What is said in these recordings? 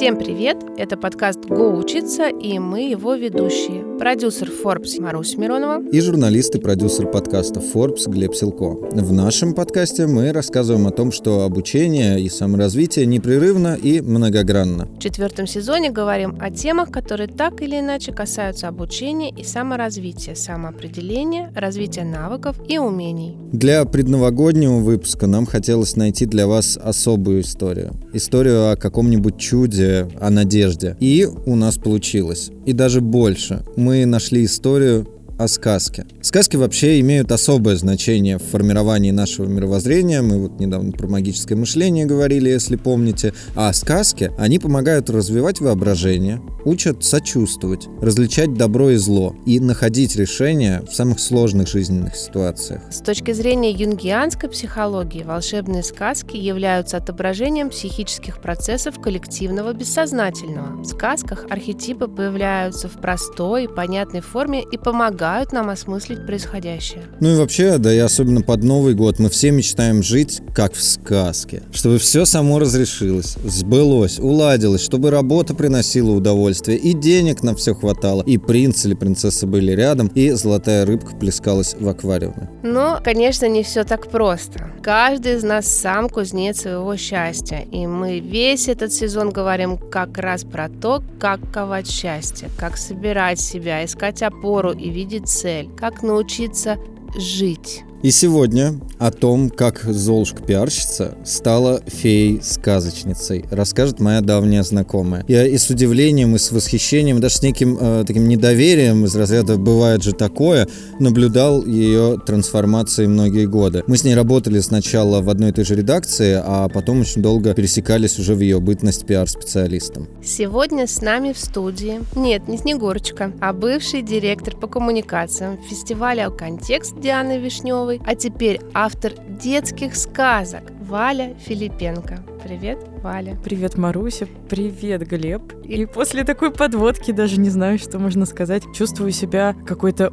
Всем привет! Это подкаст «Го учиться» и мы его ведущие. Продюсер Forbes Марусь Миронова и журналист и продюсер подкаста Forbes Глеб Силко. В нашем подкасте мы рассказываем о том, что обучение и саморазвитие непрерывно и многогранно. В четвертом сезоне говорим о темах, которые так или иначе касаются обучения и саморазвития, самоопределения, развития навыков и умений. Для предновогоднего выпуска нам хотелось найти для вас особую историю. Историю о каком-нибудь чуде, о надежде. И у нас получилось. И даже больше. Мы нашли историю о сказке. Сказки вообще имеют особое значение в формировании нашего мировоззрения. Мы вот недавно про магическое мышление говорили, если помните. А сказки, они помогают развивать воображение, учат сочувствовать, различать добро и зло и находить решения в самых сложных жизненных ситуациях. С точки зрения юнгианской психологии, волшебные сказки являются отображением психических процессов коллективного бессознательного. В сказках архетипы появляются в простой, понятной форме и помогают помогают нам осмыслить происходящее. Ну и вообще, да и особенно под Новый год, мы все мечтаем жить как в сказке. Чтобы все само разрешилось, сбылось, уладилось, чтобы работа приносила удовольствие, и денег на все хватало, и принц или принцесса были рядом, и золотая рыбка плескалась в аквариуме. Но, конечно, не все так просто. Каждый из нас сам кузнец своего счастья, и мы весь этот сезон говорим как раз про то, как ковать счастье, как собирать себя, искать опору и видеть цель, как научиться жить. И сегодня о том, как Золушка-пиарщица стала феей-сказочницей, расскажет моя давняя знакомая. Я и с удивлением, и с восхищением, даже с неким э, таким недоверием из разряда «бывает же такое», наблюдал ее трансформации многие годы. Мы с ней работали сначала в одной и той же редакции, а потом очень долго пересекались уже в ее бытность пиар-специалистом. Сегодня с нами в студии, нет, не Снегурочка, а бывший директор по коммуникациям фестиваля «Контекст» Дианы Вишневой, Павловой, а теперь автор детских сказок Валя Филипенко. Привет, Валя. Привет, Маруся. Привет, Глеб. И после такой подводки даже не знаю, что можно сказать. Чувствую себя какой-то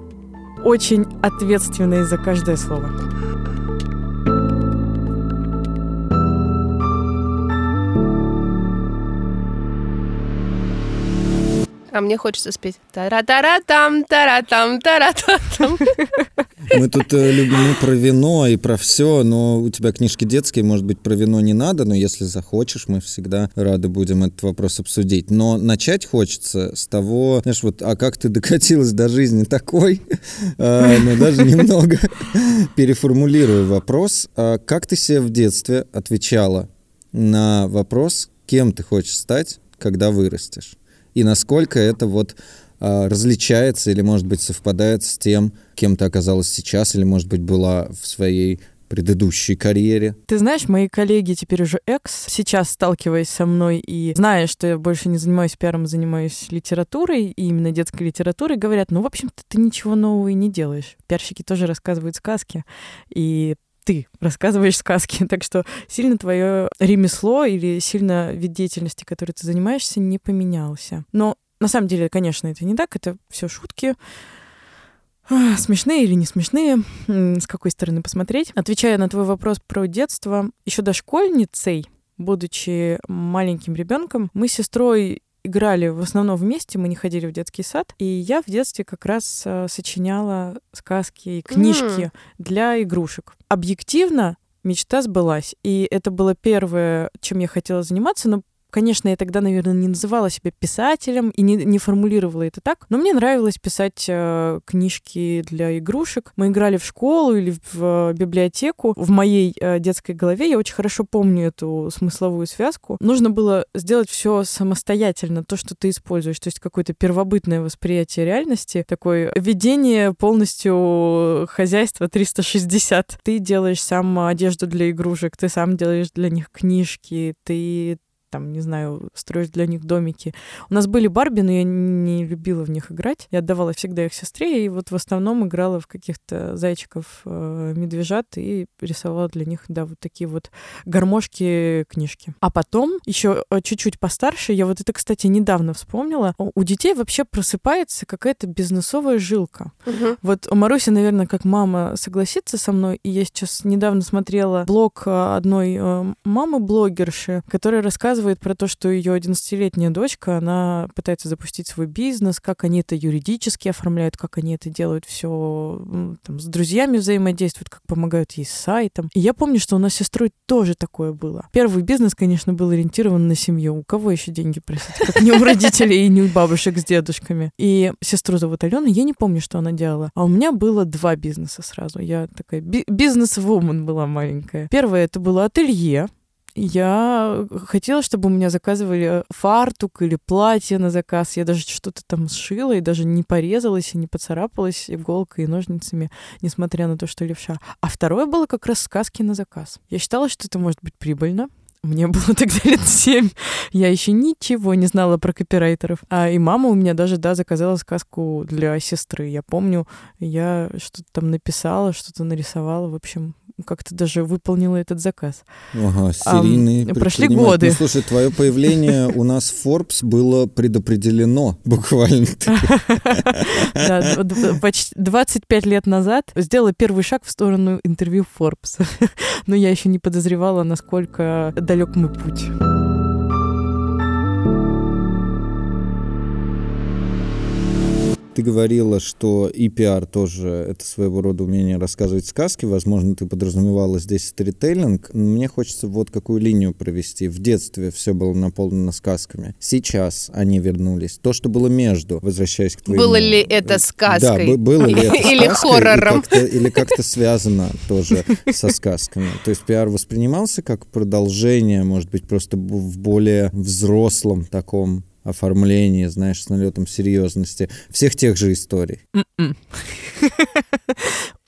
очень ответственной за каждое слово. А мне хочется спеть тара-тара-там, тара-там, тара-там. Мы тут э, любим про вино и про все, но у тебя книжки детские, может быть, про вино не надо, но если захочешь, мы всегда рады будем этот вопрос обсудить. Но начать хочется с того, знаешь, вот, а как ты докатилась до жизни такой, а, ну, даже немного переформулирую вопрос. А как ты себе в детстве отвечала на вопрос, кем ты хочешь стать, когда вырастешь? И насколько это вот а, различается или, может быть, совпадает с тем, кем ты оказалась сейчас или, может быть, была в своей предыдущей карьере. Ты знаешь, мои коллеги теперь уже экс, сейчас сталкиваясь со мной и зная, что я больше не занимаюсь пиаром, занимаюсь литературой, и именно детской литературой, говорят, ну, в общем-то, ты ничего нового и не делаешь. Пиарщики тоже рассказывают сказки, и ты рассказываешь сказки. Так что сильно твое ремесло или сильно вид деятельности, которой ты занимаешься, не поменялся. Но на самом деле, конечно, это не так, это все шутки. Смешные или не смешные, с какой стороны посмотреть. Отвечая на твой вопрос про детство, еще дошкольницей, будучи маленьким ребенком, мы с сестрой играли в основном вместе, мы не ходили в детский сад. И я в детстве как раз э, сочиняла сказки и книжки mm. для игрушек. Объективно мечта сбылась. И это было первое, чем я хотела заниматься, но Конечно, я тогда, наверное, не называла себя писателем и не, не формулировала это так, но мне нравилось писать э, книжки для игрушек. Мы играли в школу или в э, библиотеку. В моей э, детской голове я очень хорошо помню эту смысловую связку. Нужно было сделать все самостоятельно, то, что ты используешь, то есть какое-то первобытное восприятие реальности, такое ведение полностью хозяйства 360. Ты делаешь сам одежду для игрушек, ты сам делаешь для них книжки, ты там, не знаю, строишь для них домики. У нас были Барби, но я не любила в них играть. Я отдавала всегда их сестре, и вот в основном играла в каких-то зайчиков, э, медвежат и рисовала для них, да, вот такие вот гармошки, книжки. А потом, еще э, чуть-чуть постарше, я вот это, кстати, недавно вспомнила, у детей вообще просыпается какая-то бизнесовая жилка. Угу. Вот Маруся, наверное, как мама согласится со мной, и я сейчас недавно смотрела блог э, одной мамы-блогерши, которая рассказывала рассказывает про то, что ее 11-летняя дочка, она пытается запустить свой бизнес, как они это юридически оформляют, как они это делают все там, с друзьями взаимодействуют, как помогают ей с сайтом. И я помню, что у нас с сестрой тоже такое было. Первый бизнес, конечно, был ориентирован на семью. У кого еще деньги просить? Как не у родителей и не у бабушек с дедушками. И сестру зовут Алена, я не помню, что она делала. А у меня было два бизнеса сразу. Я такая бизнес-вумен была маленькая. Первое это было ателье, я хотела, чтобы у меня заказывали фартук или платье на заказ. Я даже что-то там сшила и даже не порезалась и не поцарапалась иголкой и ножницами, несмотря на то, что левша. А второе было как раз сказки на заказ. Я считала, что это может быть прибыльно. Мне было тогда лет семь. Я еще ничего не знала про копирайтеров. А и мама у меня даже, да, заказала сказку для сестры. Я помню, я что-то там написала, что-то нарисовала. В общем, как-то даже выполнила этот заказ. Ага, серийный. А, прошли годы. Ну, слушай, твое появление у нас в Forbes было предопределено буквально. Да, почти 25 лет назад сделала первый шаг в сторону интервью Forbes. Но я еще не подозревала, насколько далек мой путь. Ты говорила, что и пиар тоже это своего рода умение рассказывать сказки. Возможно, ты подразумевала здесь сторителлинг. Мне хочется вот какую линию провести. В детстве все было наполнено сказками. Сейчас они вернулись. То, что было между, возвращаясь к твоему... Было ли это сказкой? Да, было ли это Или хоррором? Или как-то связано тоже со сказками. То есть пиар воспринимался как продолжение, может быть, просто в более взрослом таком оформлении, знаешь, с налетом серьезности, всех тех же историй. М-м.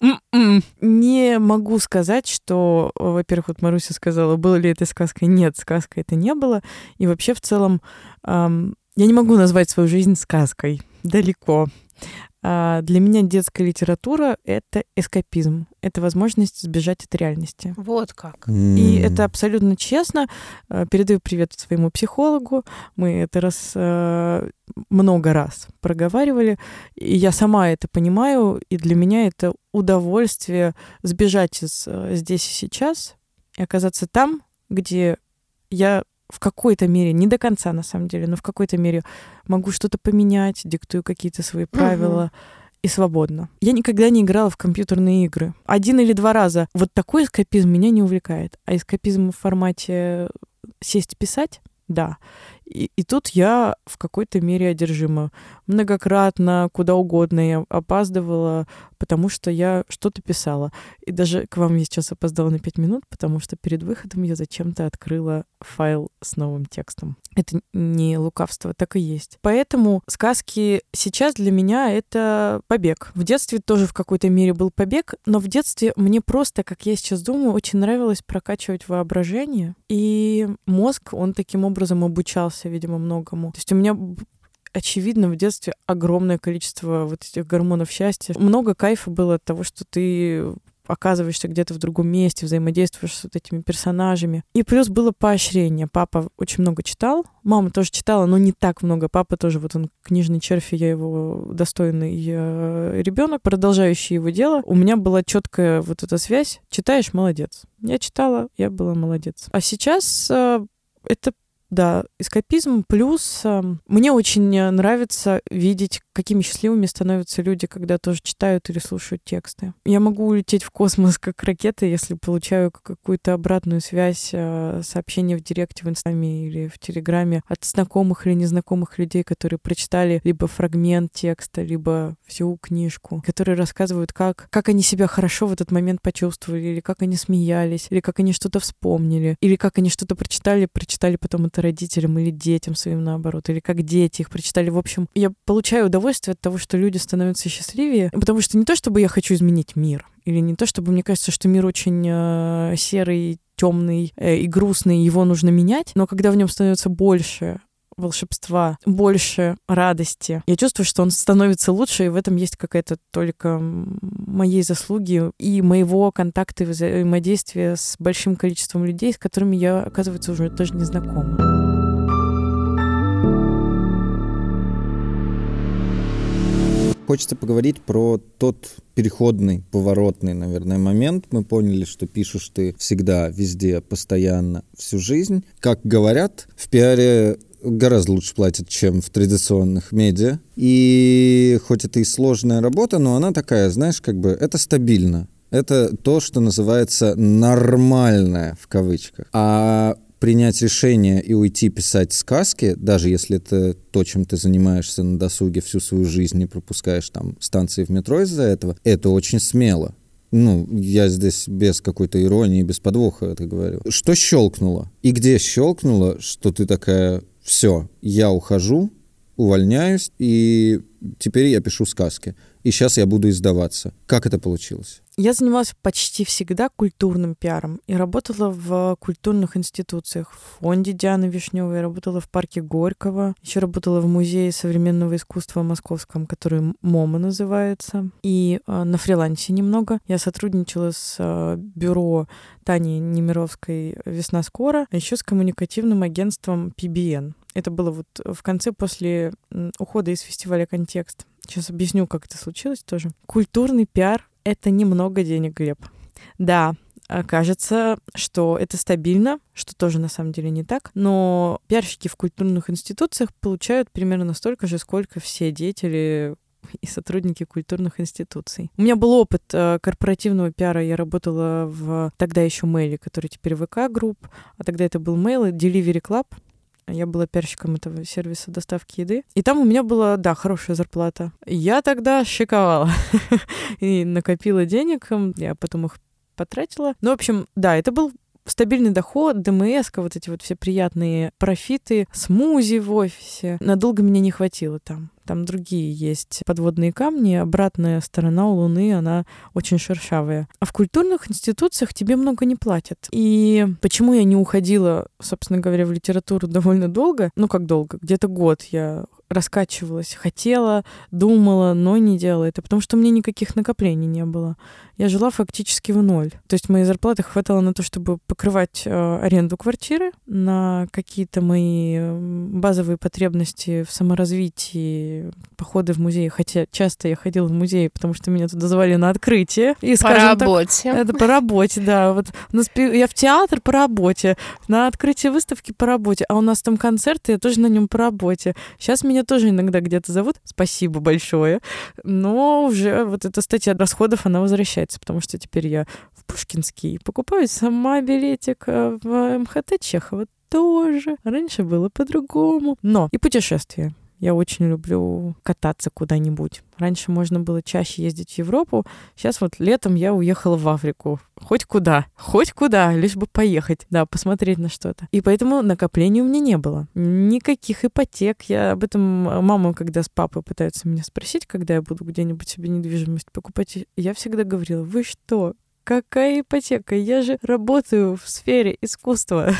М-м. Не могу сказать, что, во-первых, вот Маруся сказала, было ли это сказкой. Нет, сказкой это не было. И вообще в целом эм, я не могу назвать свою жизнь сказкой. Далеко. А для меня детская литература — это эскапизм, это возможность сбежать от реальности. Вот как. И это абсолютно честно. А, передаю привет своему психологу. Мы это раз а, много раз проговаривали. И я сама это понимаю, и для меня это удовольствие сбежать из здесь и сейчас и оказаться там, где я в какой-то мере, не до конца на самом деле, но в какой-то мере могу что-то поменять, диктую какие-то свои правила. Угу и свободно. Я никогда не играла в компьютерные игры. Один или два раза. Вот такой эскапизм меня не увлекает. А эскапизм в формате сесть писать, да. И, и тут я в какой-то мере одержима. Многократно, куда угодно я опаздывала, потому что я что-то писала. И даже к вам я сейчас опоздала на пять минут, потому что перед выходом я зачем-то открыла файл с новым текстом. Это не лукавство, так и есть. Поэтому сказки сейчас для меня — это побег. В детстве тоже в какой-то мере был побег, но в детстве мне просто, как я сейчас думаю, очень нравилось прокачивать воображение. И мозг, он таким образом обучался научился, видимо, многому. То есть у меня очевидно, в детстве огромное количество вот этих гормонов счастья. Много кайфа было от того, что ты оказываешься где-то в другом месте, взаимодействуешь с вот этими персонажами. И плюс было поощрение. Папа очень много читал, мама тоже читала, но не так много. Папа тоже, вот он книжный червь, я его достойный э, ребенок, продолжающий его дело. У меня была четкая вот эта связь. Читаешь, молодец. Я читала, я была молодец. А сейчас э, это да, эскапизм плюс э, мне очень нравится видеть, какими счастливыми становятся люди, когда тоже читают или слушают тексты. Я могу улететь в космос как ракета, если получаю какую-то обратную связь, э, сообщение в директе в Инстаграме или в Телеграме от знакомых или незнакомых людей, которые прочитали либо фрагмент текста, либо всю книжку, которые рассказывают, как, как они себя хорошо в этот момент почувствовали, или как они смеялись, или как они что-то вспомнили, или как они что-то прочитали, прочитали потом это родителям или детям своим наоборот, или как дети их прочитали. В общем, я получаю удовольствие от того, что люди становятся счастливее, потому что не то, чтобы я хочу изменить мир, или не то, чтобы мне кажется, что мир очень э, серый, темный э, и грустный, его нужно менять, но когда в нем становится больше волшебства, больше радости. Я чувствую, что он становится лучше, и в этом есть какая-то только моей заслуги и моего контакта и взаимодействия с большим количеством людей, с которыми я, оказывается, уже даже не знакома. хочется поговорить про тот переходный, поворотный, наверное, момент. Мы поняли, что пишешь ты всегда, везде, постоянно, всю жизнь. Как говорят, в пиаре гораздо лучше платят, чем в традиционных медиа. И хоть это и сложная работа, но она такая, знаешь, как бы это стабильно. Это то, что называется нормальное в кавычках. А принять решение и уйти писать сказки, даже если это то, чем ты занимаешься на досуге всю свою жизнь, не пропускаешь там станции в метро из-за этого, это очень смело. Ну, я здесь без какой-то иронии, без подвоха это говорю. Что щелкнуло? И где щелкнуло, что ты такая, все, я ухожу, увольняюсь, и теперь я пишу сказки. И сейчас я буду издаваться. Как это получилось? Я занималась почти всегда культурным пиаром и работала в культурных институциях. В фонде Дианы Вишневой, работала в парке Горького, еще работала в Музее современного искусства Московском, который МОМА называется. И э, на фрилансе немного. Я сотрудничала с э, бюро Тани Немировской «Весна скоро», а еще с коммуникативным агентством PBN. Это было вот в конце после ухода из фестиваля «Контекст». Сейчас объясню, как это случилось тоже. Культурный пиар — это немного денег, Глеб. Да, а, кажется, что это стабильно, что тоже на самом деле не так, но пиарщики в культурных институциях получают примерно столько же, сколько все деятели и сотрудники культурных институций. У меня был опыт э, корпоративного пиара. Я работала в тогда еще Мэйле, который теперь VK Group, а тогда это был Mail, Delivery Club. Я была пиарщиком этого сервиса доставки еды. И там у меня была, да, хорошая зарплата. Я тогда шиковала и накопила денег. Я потом их потратила. Ну, в общем, да, это был стабильный доход, ДМС, вот эти вот все приятные профиты, смузи в офисе. Надолго меня не хватило там. Там другие есть подводные камни, обратная сторона у Луны, она очень шершавая. А в культурных институциях тебе много не платят. И почему я не уходила, собственно говоря, в литературу довольно долго, ну как долго, где-то год я раскачивалась, хотела, думала, но не делала это, потому что у меня никаких накоплений не было. Я жила фактически в ноль. То есть моей зарплаты хватало на то, чтобы покрывать э, аренду квартиры, на какие-то мои базовые потребности в саморазвитии, походы в музей. Хотя часто я ходила в музей, потому что меня туда звали на открытие. И, по работе. Так, это по работе, да. Вот я в театр по работе, на открытие выставки по работе, а у нас там концерты, я тоже на нем по работе. Сейчас меня меня тоже иногда где-то зовут. Спасибо большое. Но уже вот эта статья расходов, она возвращается, потому что теперь я в Пушкинский покупаю сама билетик э, в МХТ Чехова тоже. Раньше было по-другому. Но и путешествия. Я очень люблю кататься куда-нибудь. Раньше можно было чаще ездить в Европу. Сейчас вот летом я уехала в Африку. Хоть куда, хоть куда, лишь бы поехать, да, посмотреть на что-то. И поэтому накоплений у меня не было. Никаких ипотек. Я об этом мама, когда с папой пытаются меня спросить, когда я буду где-нибудь себе недвижимость покупать, я всегда говорила, вы что, Какая ипотека? Я же работаю в сфере искусства.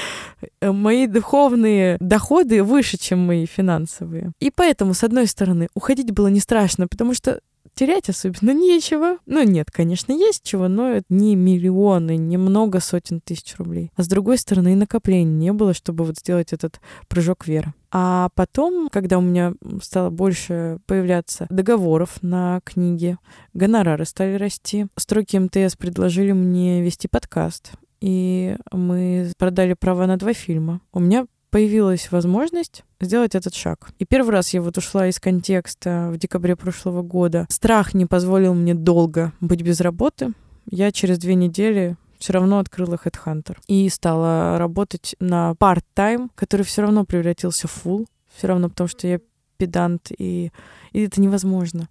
Мои духовные доходы выше, чем мои финансовые. И поэтому, с одной стороны, уходить было не страшно, потому что терять особенно нечего. Ну, нет, конечно, есть чего, но это не миллионы, не много сотен тысяч рублей. А с другой стороны, и накоплений не было, чтобы вот сделать этот прыжок веры. А потом, когда у меня стало больше появляться договоров на книги, гонорары стали расти, строки МТС предложили мне вести подкаст. И мы продали права на два фильма. У меня появилась возможность сделать этот шаг. И первый раз я вот ушла из контекста в декабре прошлого года. Страх не позволил мне долго быть без работы. Я через две недели все равно открыла Headhunter и стала работать на part-time, который все равно превратился в full. Все равно потому, что я педант, и, и это невозможно.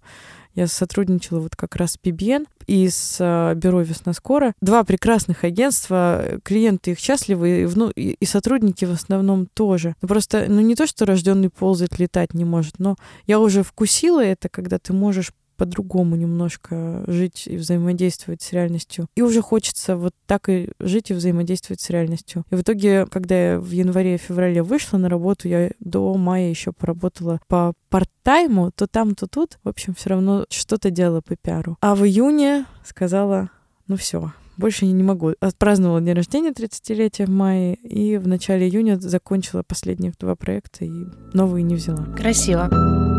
Я сотрудничала вот как раз с PBN и с э, бюро «Весна скоро». Два прекрасных агентства, клиенты их счастливы, и, ну, и, и сотрудники в основном тоже. Ну, просто, ну не то, что рожденный ползает, летать не может, но я уже вкусила это, когда ты можешь по-другому немножко жить и взаимодействовать с реальностью. И уже хочется вот так и жить и взаимодействовать с реальностью. И в итоге, когда я в январе-феврале вышла на работу, я до мая еще поработала по парт-тайму, то там, то тут. В общем, все равно что-то делала по пиару. А в июне сказала, ну все, больше не могу. Отпраздновала день рождения 30-летия в мае, и в начале июня закончила последних два проекта, и новые не взяла. Красиво.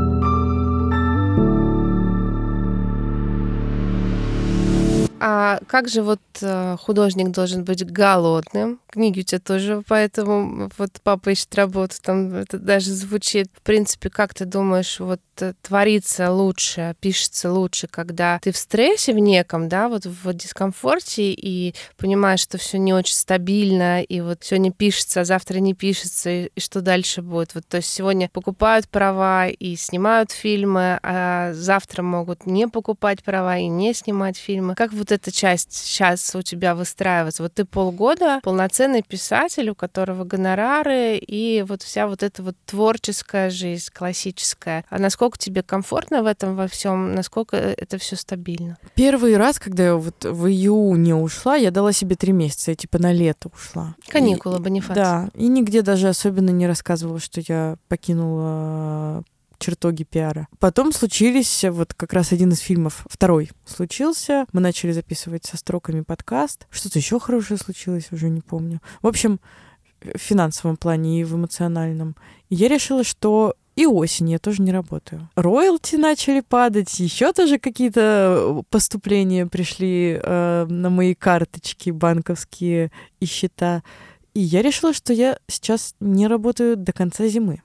А как же вот э, художник должен быть голодным? Книги у тебя тоже, поэтому вот папа ищет работу, там это даже звучит. В принципе, как ты думаешь, вот э, творится лучше, пишется лучше, когда ты в стрессе в неком, да, вот в дискомфорте и понимаешь, что все не очень стабильно, и вот сегодня пишется, а завтра не пишется, и, и что дальше будет? Вот то есть сегодня покупают права и снимают фильмы, а завтра могут не покупать права и не снимать фильмы. Как вот эта часть сейчас у тебя выстраивается? Вот ты полгода полноценный писатель, у которого гонорары и вот вся вот эта вот творческая жизнь классическая. А насколько тебе комфортно в этом во всем? Насколько это все стабильно? Первый раз, когда я вот в июне ушла, я дала себе три месяца, я типа на лето ушла. Каникулы, Бонифаций. Да, и нигде даже особенно не рассказывала, что я покинула чертоги пиара. Потом случились, вот как раз один из фильмов, второй случился. Мы начали записывать со строками подкаст. Что-то еще хорошее случилось, уже не помню. В общем, в финансовом плане и в эмоциональном. Я решила, что и осень я тоже не работаю. Роялти начали падать, еще тоже какие-то поступления пришли э, на мои карточки банковские и счета. И я решила, что я сейчас не работаю до конца зимы.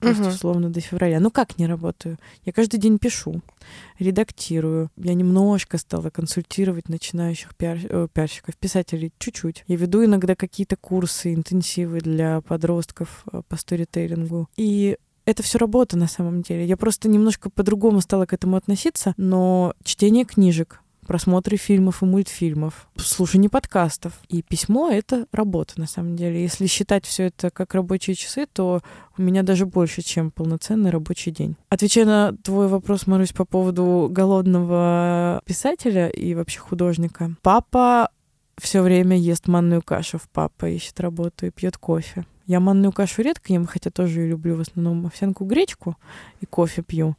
То есть, условно, до февраля. Ну как не работаю? Я каждый день пишу, редактирую. Я немножко стала консультировать начинающих пиар... э, пиарщиков, писателей чуть-чуть. Я веду иногда какие-то курсы, интенсивы для подростков э, по сторителлингу. И это все работа на самом деле. Я просто немножко по-другому стала к этому относиться, но чтение книжек, просмотры фильмов и мультфильмов, слушание подкастов. И письмо — это работа, на самом деле. Если считать все это как рабочие часы, то у меня даже больше, чем полноценный рабочий день. Отвечая на твой вопрос, Марусь, по поводу голодного писателя и вообще художника. Папа все время ест манную кашу. Папа ищет работу и пьет кофе. Я манную кашу редко ем, хотя тоже ее люблю в основном овсянку гречку и кофе пью.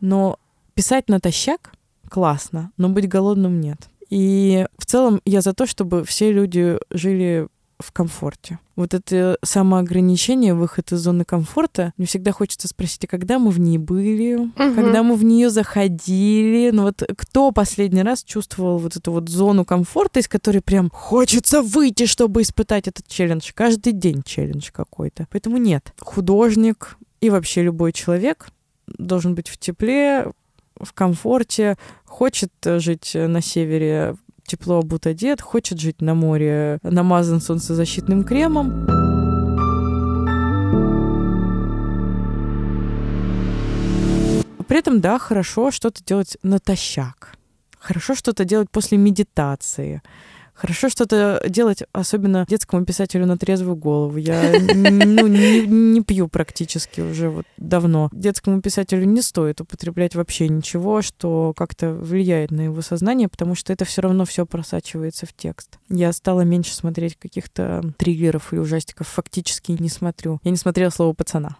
Но писать натощак — классно, но быть голодным нет. И в целом я за то, чтобы все люди жили в комфорте. Вот это самоограничение, выход из зоны комфорта, мне всегда хочется спросить, а когда мы в ней были, угу. когда мы в нее заходили, ну вот кто последний раз чувствовал вот эту вот зону комфорта, из которой прям хочется выйти, чтобы испытать этот челлендж. Каждый день челлендж какой-то. Поэтому нет. Художник и вообще любой человек должен быть в тепле, в комфорте, хочет жить на севере, тепло обут одет, хочет жить на море, намазан солнцезащитным кремом. При этом, да, хорошо что-то делать натощак. Хорошо что-то делать после медитации. Хорошо что-то делать, особенно детскому писателю на трезвую голову. Я ну, не, не пью практически уже вот давно. Детскому писателю не стоит употреблять вообще ничего, что как-то влияет на его сознание, потому что это все равно все просачивается в текст. Я стала меньше смотреть каких-то триллеров и ужастиков. Фактически не смотрю. Я не смотрела слово пацана.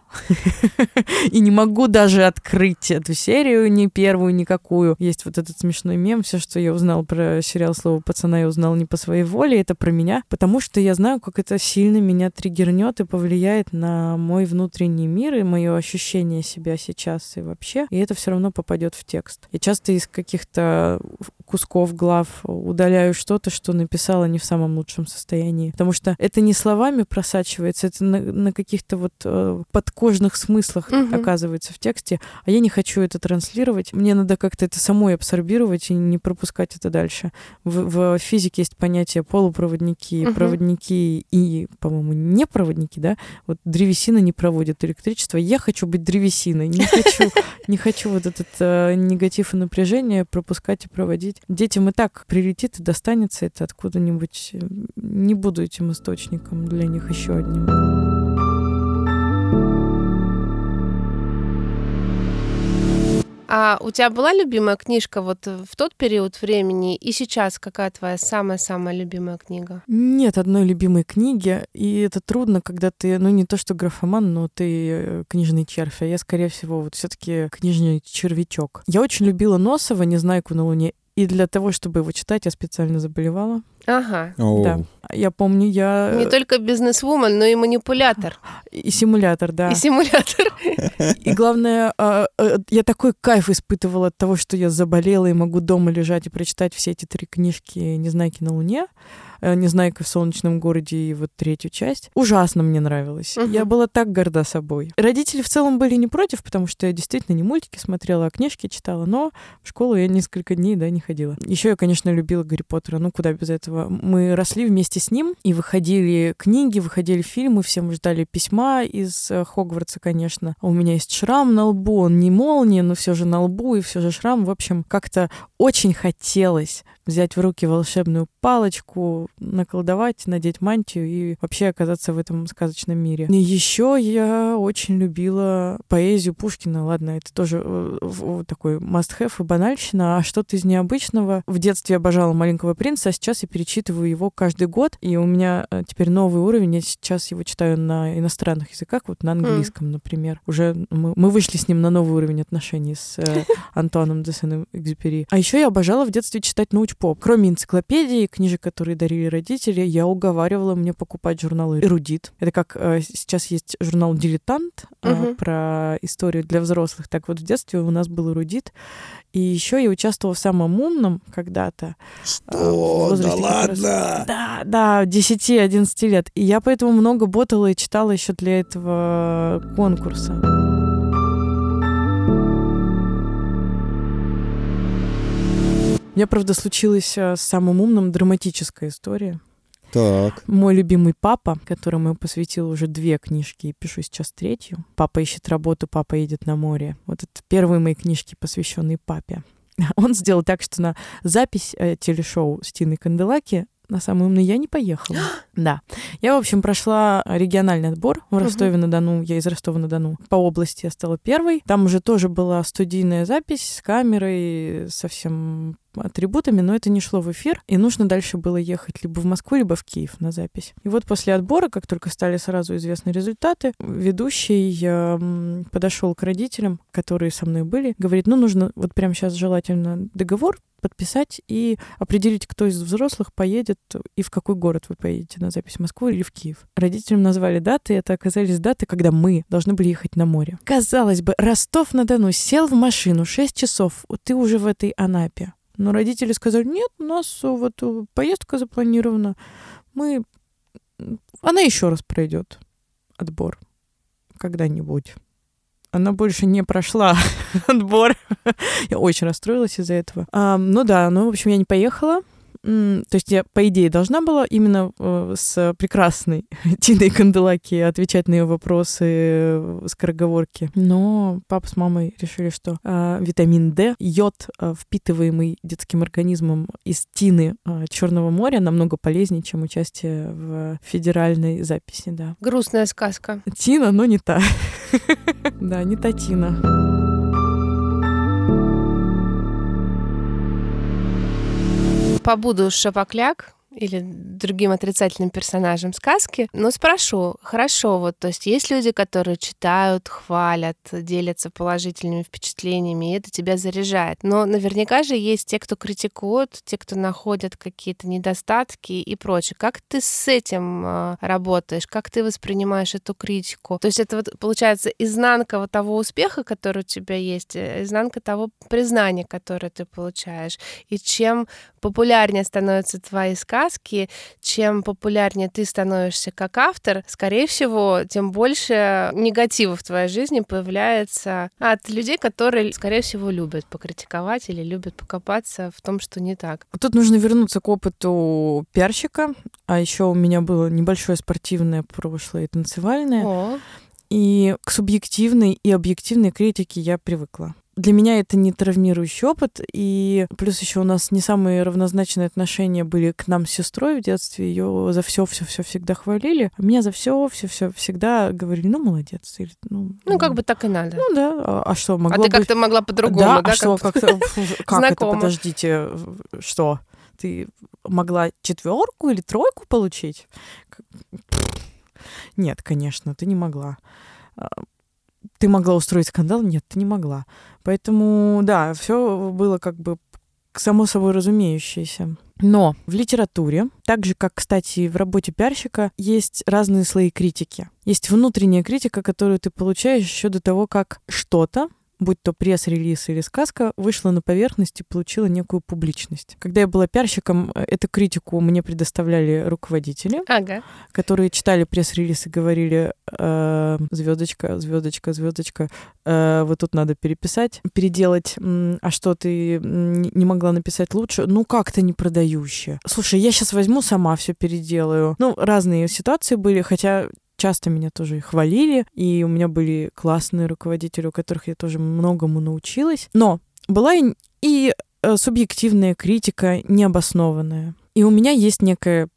И не могу даже открыть эту серию, ни первую, никакую. Есть вот этот смешной мем. Все, что я узнала про сериал слово пацана, я узнала не не по своей воле, это про меня, потому что я знаю, как это сильно меня триггернет и повлияет на мой внутренний мир и мое ощущение себя сейчас и вообще, и это все равно попадет в текст. Я часто из каких-то кусков глав удаляю что-то, что написала не в самом лучшем состоянии, потому что это не словами просачивается, это на, на каких-то вот э, подкожных смыслах угу. оказывается в тексте, а я не хочу это транслировать, мне надо как-то это самой абсорбировать и не пропускать это дальше. В, в физике есть есть понятие полупроводники, угу. проводники и, по-моему, не проводники, да? Вот древесина не проводит электричество. Я хочу быть древесиной, не хочу, не хочу вот этот э, негатив и напряжение пропускать и проводить. Детям и так прилетит и достанется это откуда-нибудь. Не буду этим источником для них еще одним. А у тебя была любимая книжка вот в тот период времени и сейчас какая твоя самая-самая любимая книга? Нет одной любимой книги, и это трудно, когда ты, ну не то что графоман, но ты э, книжный червь, а я, скорее всего, вот все таки книжный червячок. Я очень любила Носова «Незнайку на Луне», и для того, чтобы его читать, я специально заболевала. Ага. Oh. Да. Я помню, я... Не только бизнес-вумен, но и манипулятор. И симулятор, да. И симулятор. И главное, а, а, я такой кайф испытывала от того, что я заболела и могу дома лежать и прочитать все эти три книжки «Незнайки на Луне». Э, «Незнайка в солнечном городе» и вот третью часть. Ужасно мне нравилось. Угу. Я была так горда собой. Родители в целом были не против, потому что я действительно не мультики смотрела, а книжки читала, но в школу я несколько дней, да, не ходила. Еще я, конечно, любила Гарри Поттера, ну куда без этого. Мы росли вместе с ним и выходили книги, выходили фильмы, все мы ждали письма из э, Хогвартса, конечно. А у меня есть шрам на лбу, он не молния, но все же на лбу и все же шрам. В общем, как-то очень хотелось взять в руки волшебную палочку, наколдовать, надеть мантию и вообще оказаться в этом сказочном мире. И еще я очень любила поэзию Пушкина. Ладно, это тоже э, такой must-have и банальщина, а что-то из необычного. В детстве я обожала «Маленького принца», а сейчас я перечитываю его каждый год, и у меня э, теперь новый уровень. Я сейчас его читаю на иностранных языках, вот на английском, mm. например. Уже мы, мы вышли с ним на новый уровень отношений с э, Антуаном де Сен-Экзюпери. А еще я обожала в детстве читать научпоп. Кроме энциклопедии, книжек, которые дарили родители, я уговаривала мне покупать журнал «Эрудит». Это как э, сейчас есть журнал «Дилетант» uh-huh. про историю для взрослых. Так вот, в детстве у нас был «Эрудит». И еще я участвовала в самом умном когда-то. Что? Э, да ладно? Раз... Да, да, 10-11 лет. И я поэтому много ботала и читала еще для этого конкурса. У меня, правда, случилась э, с самым умным драматическая история. Так. Мой любимый папа, которому я посвятил уже две книжки и пишу сейчас третью. Папа ищет работу, папа едет на море. Вот это первые мои книжки, посвященные папе. Он сделал так, что на запись э, телешоу с Тиной Канделаки на самый умный я не поехала. да. Я, в общем, прошла региональный отбор в Ростове-на-Дону. Я из Ростова-на-Дону. По области я стала первой. Там уже тоже была студийная запись с камерой, со всем атрибутами, но это не шло в эфир, и нужно дальше было ехать либо в Москву, либо в Киев на запись. И вот после отбора, как только стали сразу известны результаты, ведущий э, подошел к родителям, которые со мной были, говорит, ну нужно вот прямо сейчас желательно договор подписать и определить, кто из взрослых поедет и в какой город вы поедете на запись, в Москву или в Киев. Родителям назвали даты, и это оказались даты, когда мы должны были ехать на море. Казалось бы, Ростов-на-Дону сел в машину 6 часов, ты уже в этой Анапе. Но родители сказали, нет, у нас вот поездка запланирована, мы... Она еще раз пройдет отбор когда-нибудь. Она больше не прошла отбор. я очень расстроилась из-за этого. Ну да, ну, в общем, я не поехала. То есть я, по идее, должна была именно э, с прекрасной Тиной Канделаки отвечать на ее вопросы, э, скороговорки. Но папа с мамой решили, что э, витамин D, йод, э, впитываемый детским организмом из Тины э, Черного моря, намного полезнее, чем участие в федеральной записи, да. Грустная сказка. Тина, но не та. Да, не та Тина. Побуду шапокляк, или другим отрицательным персонажем сказки, но спрошу, хорошо, вот, то есть есть люди, которые читают, хвалят, делятся положительными впечатлениями, и это тебя заряжает. Но наверняка же есть те, кто критикуют, те, кто находят какие-то недостатки и прочее. Как ты с этим э, работаешь? Как ты воспринимаешь эту критику? То есть это вот получается изнанка вот того успеха, который у тебя есть, э, изнанка того признания, которое ты получаешь. И чем популярнее становятся твои сказки, сказки, чем популярнее ты становишься как автор, скорее всего, тем больше негатива в твоей жизни появляется от людей, которые, скорее всего, любят покритиковать или любят покопаться в том, что не так. Тут нужно вернуться к опыту пиарщика, а еще у меня было небольшое спортивное прошлое и танцевальное. О. И к субъективной и объективной критике я привыкла для меня это не травмирующий опыт, и плюс еще у нас не самые равнозначные отношения были к нам с сестрой в детстве, ее за все, все, все всегда хвалили, а меня за все, все, все всегда говорили, ну молодец, или ну, ну как бы так и надо. Ну да, а, а что могло? А ты как-то могла по-другому, да? да? А что как-то как это? Подождите, что? Ты могла четверку или тройку получить? Нет, конечно, ты не могла а, ты могла устроить скандал? Нет, ты не могла. Поэтому, да, все было как бы само собой разумеющееся. Но в литературе, так же, как, кстати, в работе пиарщика, есть разные слои критики. Есть внутренняя критика, которую ты получаешь еще до того, как что-то будь то пресс-релиз или сказка, вышла на поверхность и получила некую публичность. Когда я была пиарщиком, э, эту критику мне предоставляли руководители, ага. которые читали пресс-релиз и говорили э, звездочка, звездочка, звездочка, э, вот тут надо переписать, переделать, а что ты не могла написать лучше? Ну как-то не продающее. Слушай, я сейчас возьму сама все переделаю. Ну разные ситуации были, хотя часто меня тоже хвалили, и у меня были классные руководители, у которых я тоже многому научилась. Но была и, э, субъективная критика, необоснованная. И у меня есть некая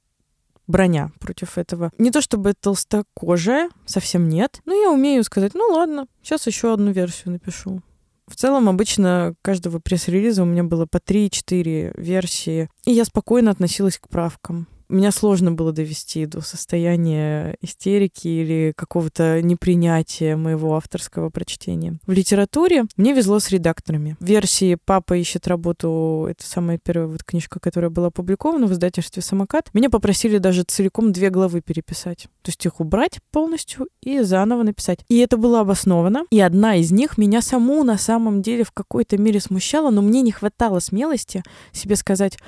броня против этого. Не то чтобы толстокожая, совсем нет, но я умею сказать, ну ладно, сейчас еще одну версию напишу. В целом, обычно каждого пресс-релиза у меня было по 3-4 версии, и я спокойно относилась к правкам меня сложно было довести до состояния истерики или какого-то непринятия моего авторского прочтения. В литературе мне везло с редакторами. В версии «Папа ищет работу» — это самая первая вот книжка, которая была опубликована в издательстве «Самокат». Меня попросили даже целиком две главы переписать. То есть их убрать полностью и заново написать. И это было обосновано. И одна из них меня саму на самом деле в какой-то мере смущала, но мне не хватало смелости себе сказать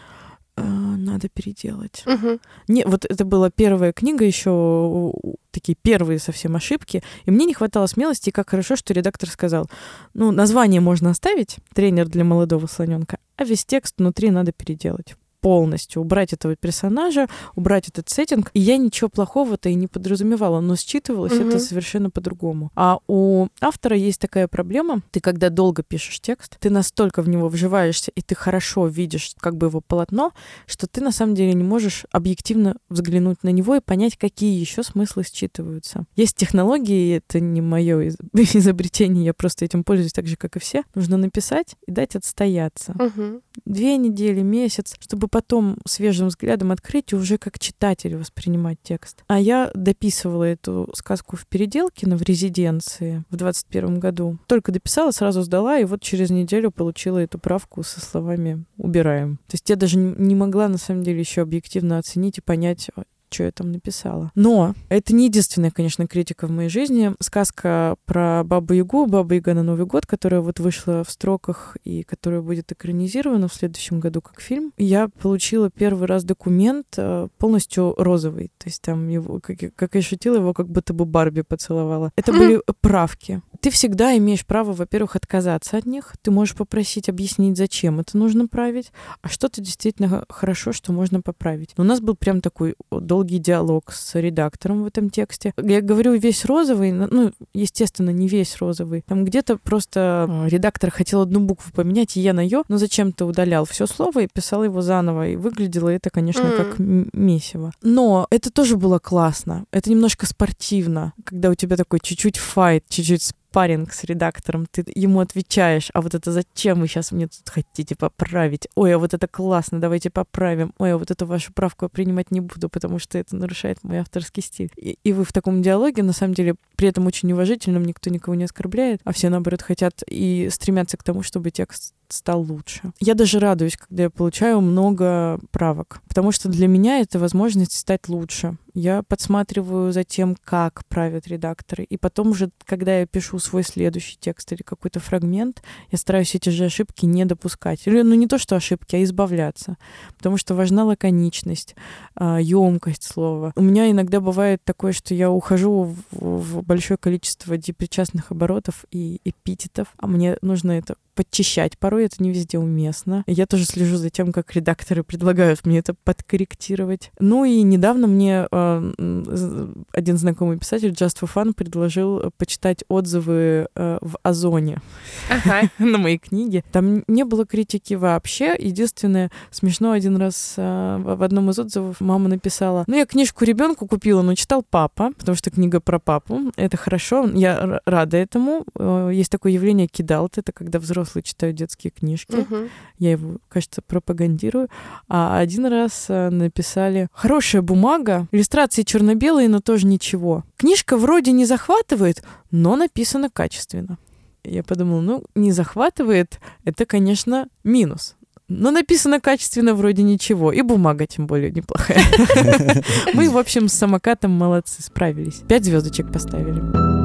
надо переделать. Угу. Не, вот это была первая книга, еще такие первые совсем ошибки, и мне не хватало смелости, и как хорошо, что редактор сказал, ну, название можно оставить, тренер для молодого слоненка, а весь текст внутри надо переделать полностью, убрать этого персонажа, убрать этот сеттинг. И я ничего плохого-то и не подразумевала, но считывалось угу. это совершенно по-другому. А у автора есть такая проблема. Ты когда долго пишешь текст, ты настолько в него вживаешься, и ты хорошо видишь как бы его полотно, что ты на самом деле не можешь объективно взглянуть на него и понять, какие еще смыслы считываются. Есть технологии, это не мое изобретение, я просто этим пользуюсь так же, как и все. Нужно написать и дать отстояться. Угу. Две недели, месяц, чтобы потом свежим взглядом открыть и уже как читатель воспринимать текст. А я дописывала эту сказку в Переделкино в резиденции в 21 году. Только дописала, сразу сдала, и вот через неделю получила эту правку со словами «убираем». То есть я даже не могла, на самом деле, еще объективно оценить и понять, что я там написала. Но это не единственная, конечно, критика в моей жизни. Сказка про Бабу Ягу, Баба Яга на Новый год, которая вот вышла в строках и которая будет экранизирована в следующем году как фильм. Я получила первый раз документ э, полностью розовый. То есть там его, как, как я шутила, его как будто бы Барби поцеловала. Это были правки. Ты всегда имеешь право, во-первых, отказаться от них. Ты можешь попросить объяснить, зачем это нужно править, а что-то действительно хорошо, что можно поправить. У нас был прям такой долгий долгий диалог с редактором в этом тексте. Я говорю весь розовый, ну, естественно, не весь розовый. Там где-то просто а, редактор хотел одну букву поменять, и я на ее, но зачем-то удалял все слово и писал его заново. И выглядело это, конечно, mm. как месиво. Но это тоже было классно. Это немножко спортивно, когда у тебя такой чуть-чуть файт, чуть-чуть спарринг с редактором, ты ему отвечаешь, а вот это зачем вы сейчас мне тут хотите поправить? Ой, а вот это классно, давайте поправим. Ой, а вот эту вашу правку я принимать не буду, потому что это нарушает мой авторский стиль. И, и вы в таком диалоге, на самом деле, при этом очень уважительном, никто никого не оскорбляет, а все, наоборот, хотят и стремятся к тому, чтобы текст стал лучше. Я даже радуюсь, когда я получаю много правок, потому что для меня это возможность стать лучше. Я подсматриваю за тем, как правят редакторы. И потом уже, когда я пишу свой следующий текст или какой-то фрагмент, я стараюсь эти же ошибки не допускать. Или, ну, не то, что ошибки, а избавляться. Потому что важна лаконичность, емкость а, слова. У меня иногда бывает такое, что я ухожу в, большое количество депричастных оборотов и эпитетов, а мне нужно это подчищать. Порой это не везде уместно. Я тоже слежу за тем, как редакторы предлагают мне это подкорректировать. Ну и недавно мне э, один знакомый писатель, Just for Fun, предложил почитать отзывы э, в Озоне ага. на мои книги. Там не было критики вообще. Единственное, смешно один раз э, в одном из отзывов мама написала, ну я книжку ребенку купила, но читал папа, потому что книга про папу. Это хорошо, я рада этому. Э, есть такое явление кидалт, это когда взрослый взрослые читают детские книжки. Угу. Я его, кажется, пропагандирую. А один раз э, написали «Хорошая бумага, иллюстрации черно-белые, но тоже ничего. Книжка вроде не захватывает, но написана качественно». Я подумала, ну, не захватывает, это, конечно, минус. Но написано качественно вроде ничего. И бумага тем более неплохая. Мы, в общем, с самокатом молодцы, справились. Пять звездочек поставили.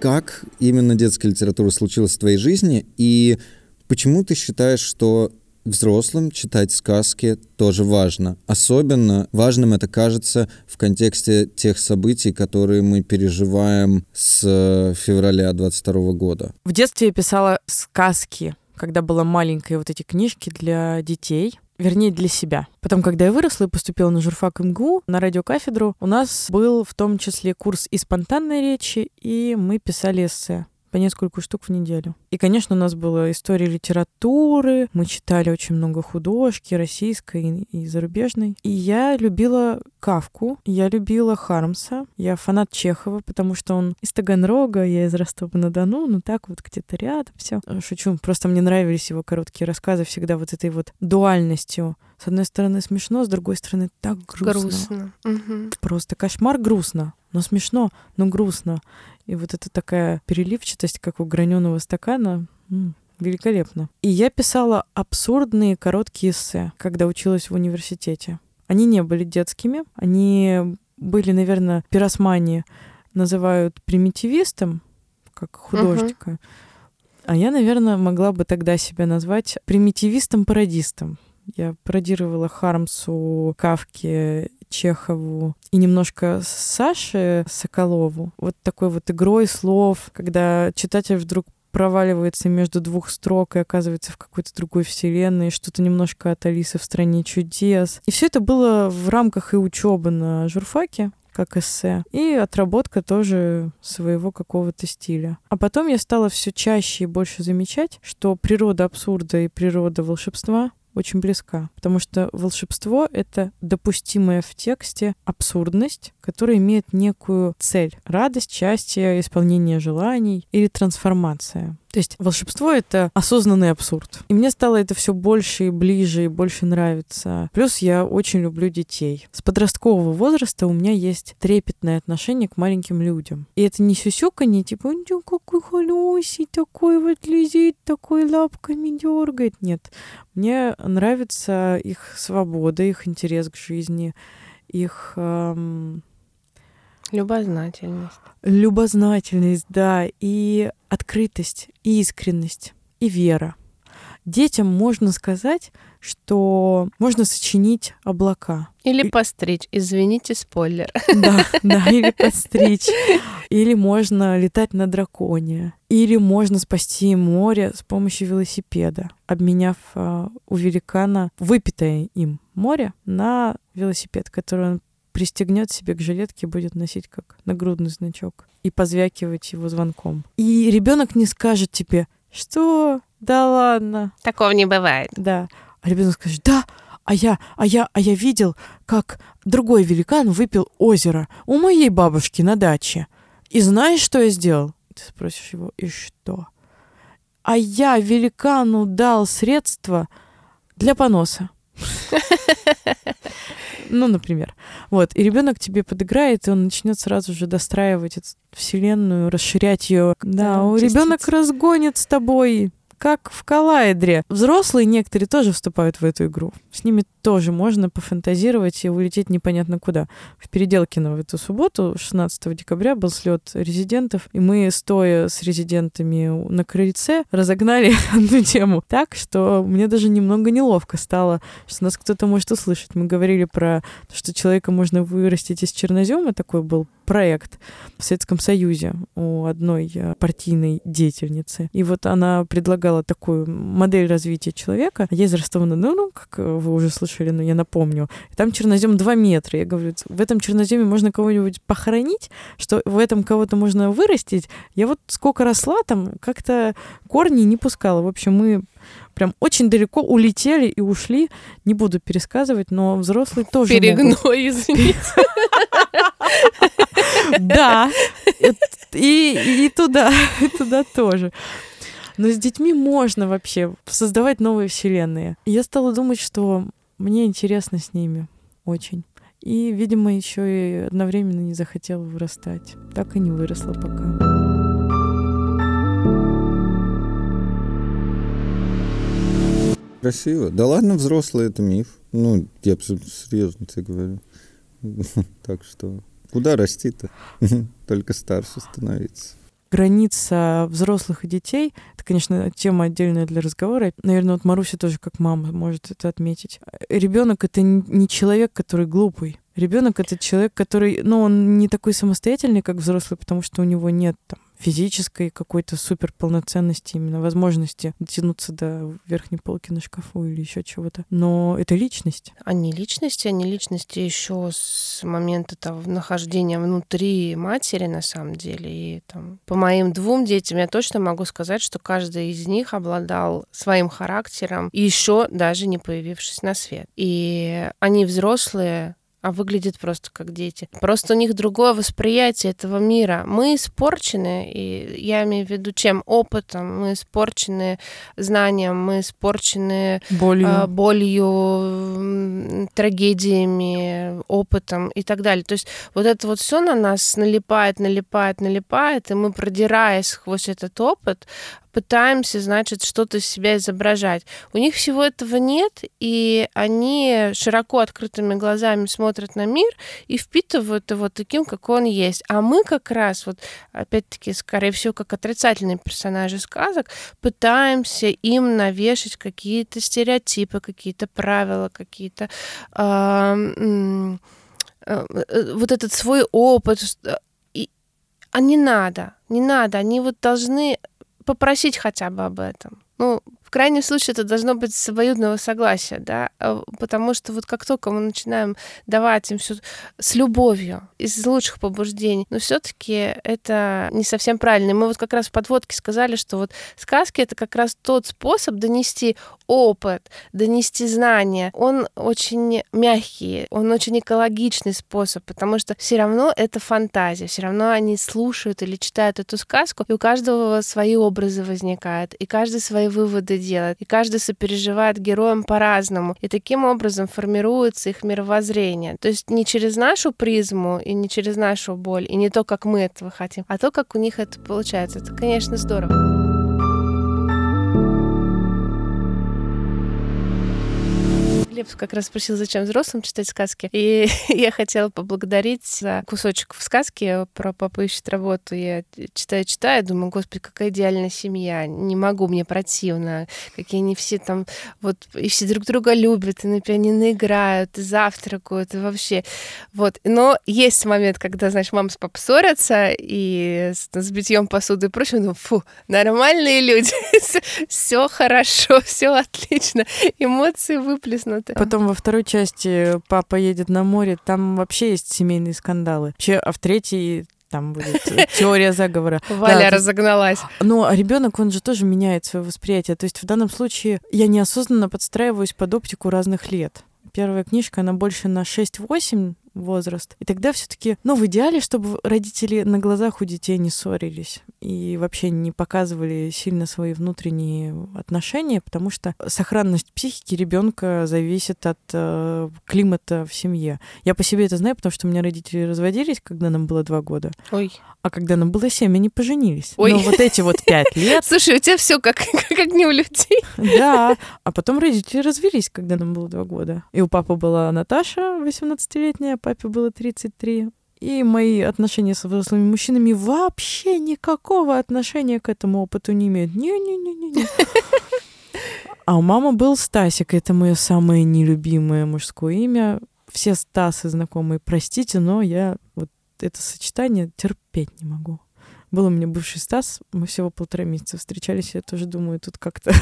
Как именно детская литература случилась в твоей жизни? И почему ты считаешь, что взрослым читать сказки тоже важно. Особенно важным это кажется в контексте тех событий, которые мы переживаем с э, февраля 22 года. В детстве я писала сказки, когда была маленькая, вот эти книжки для детей вернее, для себя. Потом, когда я выросла и поступила на журфак МГУ, на радиокафедру, у нас был в том числе курс и спонтанной речи, и мы писали эссе по несколько штук в неделю. И, конечно, у нас была история литературы, мы читали очень много художки, российской и зарубежной. И я любила Кавку, я любила Хармса, я фанат Чехова, потому что он из Таганрога, я из Ростова-на-Дону, ну так вот где-то рядом все. Шучу, просто мне нравились его короткие рассказы всегда вот этой вот дуальностью с одной стороны смешно, с другой стороны так грустно. Грустно. Угу. Просто кошмар грустно, но смешно, но грустно. И вот эта такая переливчатость, как у граненого стакана, м- великолепно. И я писала абсурдные короткие эссе, когда училась в университете. Они не были детскими, они были, наверное, пиросмани называют примитивистом, как художника. Uh-huh. А я, наверное, могла бы тогда себя назвать примитивистом-пародистом. Я пародировала Хармсу, Кавке, Чехову и немножко Саше Соколову. Вот такой вот игрой слов, когда читатель вдруг проваливается между двух строк и оказывается в какой-то другой вселенной, что-то немножко от Алисы в стране чудес. И все это было в рамках и учебы на журфаке как эссе, и отработка тоже своего какого-то стиля. А потом я стала все чаще и больше замечать, что природа абсурда и природа волшебства очень близка, потому что волшебство — это допустимая в тексте абсурдность, которая имеет некую цель — радость, счастье, исполнение желаний или трансформация. То есть волшебство — это осознанный абсурд. И мне стало это все больше и ближе, и больше нравиться. Плюс я очень люблю детей. С подросткового возраста у меня есть трепетное отношение к маленьким людям. И это не сюсюканье, типа, он какой холёсий, такой вот лезет, такой лапками дергает. Нет. Мне нравится их свобода, их интерес к жизни, их эм, Любознательность. Любознательность, да, и открытость, и искренность, и вера. Детям можно сказать, что можно сочинить облака. Или постричь. Извините, спойлер. Да, да, или постричь. Или можно летать на драконе. Или можно спасти море с помощью велосипеда, обменяв э, у великана выпитое им море на велосипед, который он пристегнет себе к жилетке, будет носить как нагрудный значок и позвякивать его звонком. И ребенок не скажет тебе, что да ладно. Такого не бывает. Да. А ребенок скажет, да, а я, а я, а я видел, как другой великан выпил озеро у моей бабушки на даче. И знаешь, что я сделал? Ты спросишь его, и что? А я великану дал средства для поноса. Ну, например. Вот. И ребенок тебе подыграет, и он начнет сразу же достраивать эту вселенную, расширять ее. Да, да ребенок разгонит с тобой как в коллайдере. Взрослые некоторые тоже вступают в эту игру. С ними тоже можно пофантазировать и улететь непонятно куда. В Переделкино в эту субботу, 16 декабря, был слет резидентов, и мы, стоя с резидентами на крыльце, разогнали одну тему так, что мне даже немного неловко стало, что нас кто-то может услышать. Мы говорили про то, что человека можно вырастить из чернозема, такой был проект в Советском Союзе у одной э, партийной деятельницы. И вот она предлагала такую модель развития человека. Я из Ростова ну, ну, как вы уже слышали, но я напомню. И там чернозем 2 метра. Я говорю, в этом черноземе можно кого-нибудь похоронить, что в этом кого-то можно вырастить. Я вот сколько росла, там как-то корни не пускала. В общем, мы прям очень далеко улетели и ушли. Не буду пересказывать, но взрослые тоже Перегной, извините. Да, и туда, и туда тоже. Но с детьми можно вообще создавать новые вселенные. Я стала думать, что мне интересно с ними очень. И, видимо, еще и одновременно не захотела вырастать. Так и не выросла пока. Красиво. Да ладно, взрослый это миф. Ну, я абсолютно серьезно тебе говорю. Так что куда расти-то? Только старше становиться граница взрослых и детей, это, конечно, тема отдельная для разговора. Наверное, вот Маруся тоже как мама может это отметить. Ребенок это не человек, который глупый. Ребенок это человек, который, ну, он не такой самостоятельный, как взрослый, потому что у него нет там физической какой-то супер полноценности, именно возможности дотянуться до верхней полки на шкафу или еще чего-то. Но это личность. Они личности, они личности еще с момента того нахождения внутри матери, на самом деле. И там, по моим двум детям я точно могу сказать, что каждый из них обладал своим характером, еще даже не появившись на свет. И они взрослые, а выглядят просто как дети. Просто у них другое восприятие этого мира. Мы испорчены, и я имею в виду чем? Опытом, мы испорчены знанием, мы испорчены болью, э, болью трагедиями, опытом и так далее. То есть вот это вот все на нас налипает, налипает, налипает, и мы, продираясь сквозь этот опыт, пытаемся, значит, что-то из себя изображать. У них всего этого нет, и они широко открытыми глазами смотрят на мир и впитывают его таким, какой он есть. А мы как раз, вот опять-таки, скорее всего, как отрицательные персонажи сказок, пытаемся им навешать какие-то стереотипы, какие-то правила, какие-то э, э, вот этот свой опыт. И, а не надо, не надо. Они вот должны попросить хотя бы об этом. Ну, крайнем случае это должно быть с обоюдного согласия, да, э, потому что вот как только мы начинаем давать им все с любовью, из лучших побуждений, но все таки это не совсем правильно. И мы вот как раз в подводке сказали, что вот сказки — это как раз тот способ донести опыт, донести знания. Он очень мягкий, он очень экологичный способ, потому что все равно это фантазия, все равно они слушают или читают эту сказку, и у каждого свои образы возникают, и каждый свои выводы делает, и каждый сопереживает героям по-разному, и таким образом формируется их мировоззрение. То есть не через нашу призму и не через нашу боль, и не то, как мы этого хотим, а то, как у них это получается. Это, конечно, здорово. Глеб как раз спросил, зачем взрослым читать сказки. И я хотела поблагодарить за кусочек в сказке про папу ищет работу. Я читаю-читаю, думаю, господи, какая идеальная семья. Не могу, мне противно. Какие они все там, вот, и все друг друга любят, и на пианино играют, и завтракают, и вообще. Вот. Но есть момент, когда, знаешь, мама с папой ссорятся, и с, с битьем посуды и прочим, думаю, фу, нормальные люди, все хорошо, все отлично, эмоции выплеснуты это. Потом во второй части папа едет на море, там вообще есть семейные скандалы. Вообще, а в третьей там будет теория заговора. Валя да, разогналась. Но ну, ребенок, он же тоже меняет свое восприятие. То есть в данном случае я неосознанно подстраиваюсь под оптику разных лет. Первая книжка, она больше на 6-8 возраст. И тогда все-таки, ну, в идеале, чтобы родители на глазах у детей не ссорились и вообще не показывали сильно свои внутренние отношения, потому что сохранность психики ребенка зависит от э, климата в семье. Я по себе это знаю, потому что у меня родители разводились, когда нам было два года. Ой. А когда нам было семь, они поженились. Ой. Но вот эти вот пять лет... Слушай, у тебя все как, как не у людей. Да. А потом родители развелись, когда нам было два года. И у папы была Наташа, 18-летняя, папе было 33. И мои отношения с взрослыми мужчинами вообще никакого отношения к этому опыту не имеют. Не-не-не-не. А у мамы был Стасик, это мое самое нелюбимое мужское имя. Все Стасы знакомые, простите, но я вот это сочетание терпеть не могу. Был у меня бывший Стас, мы всего полтора месяца встречались, я тоже думаю, тут как-то.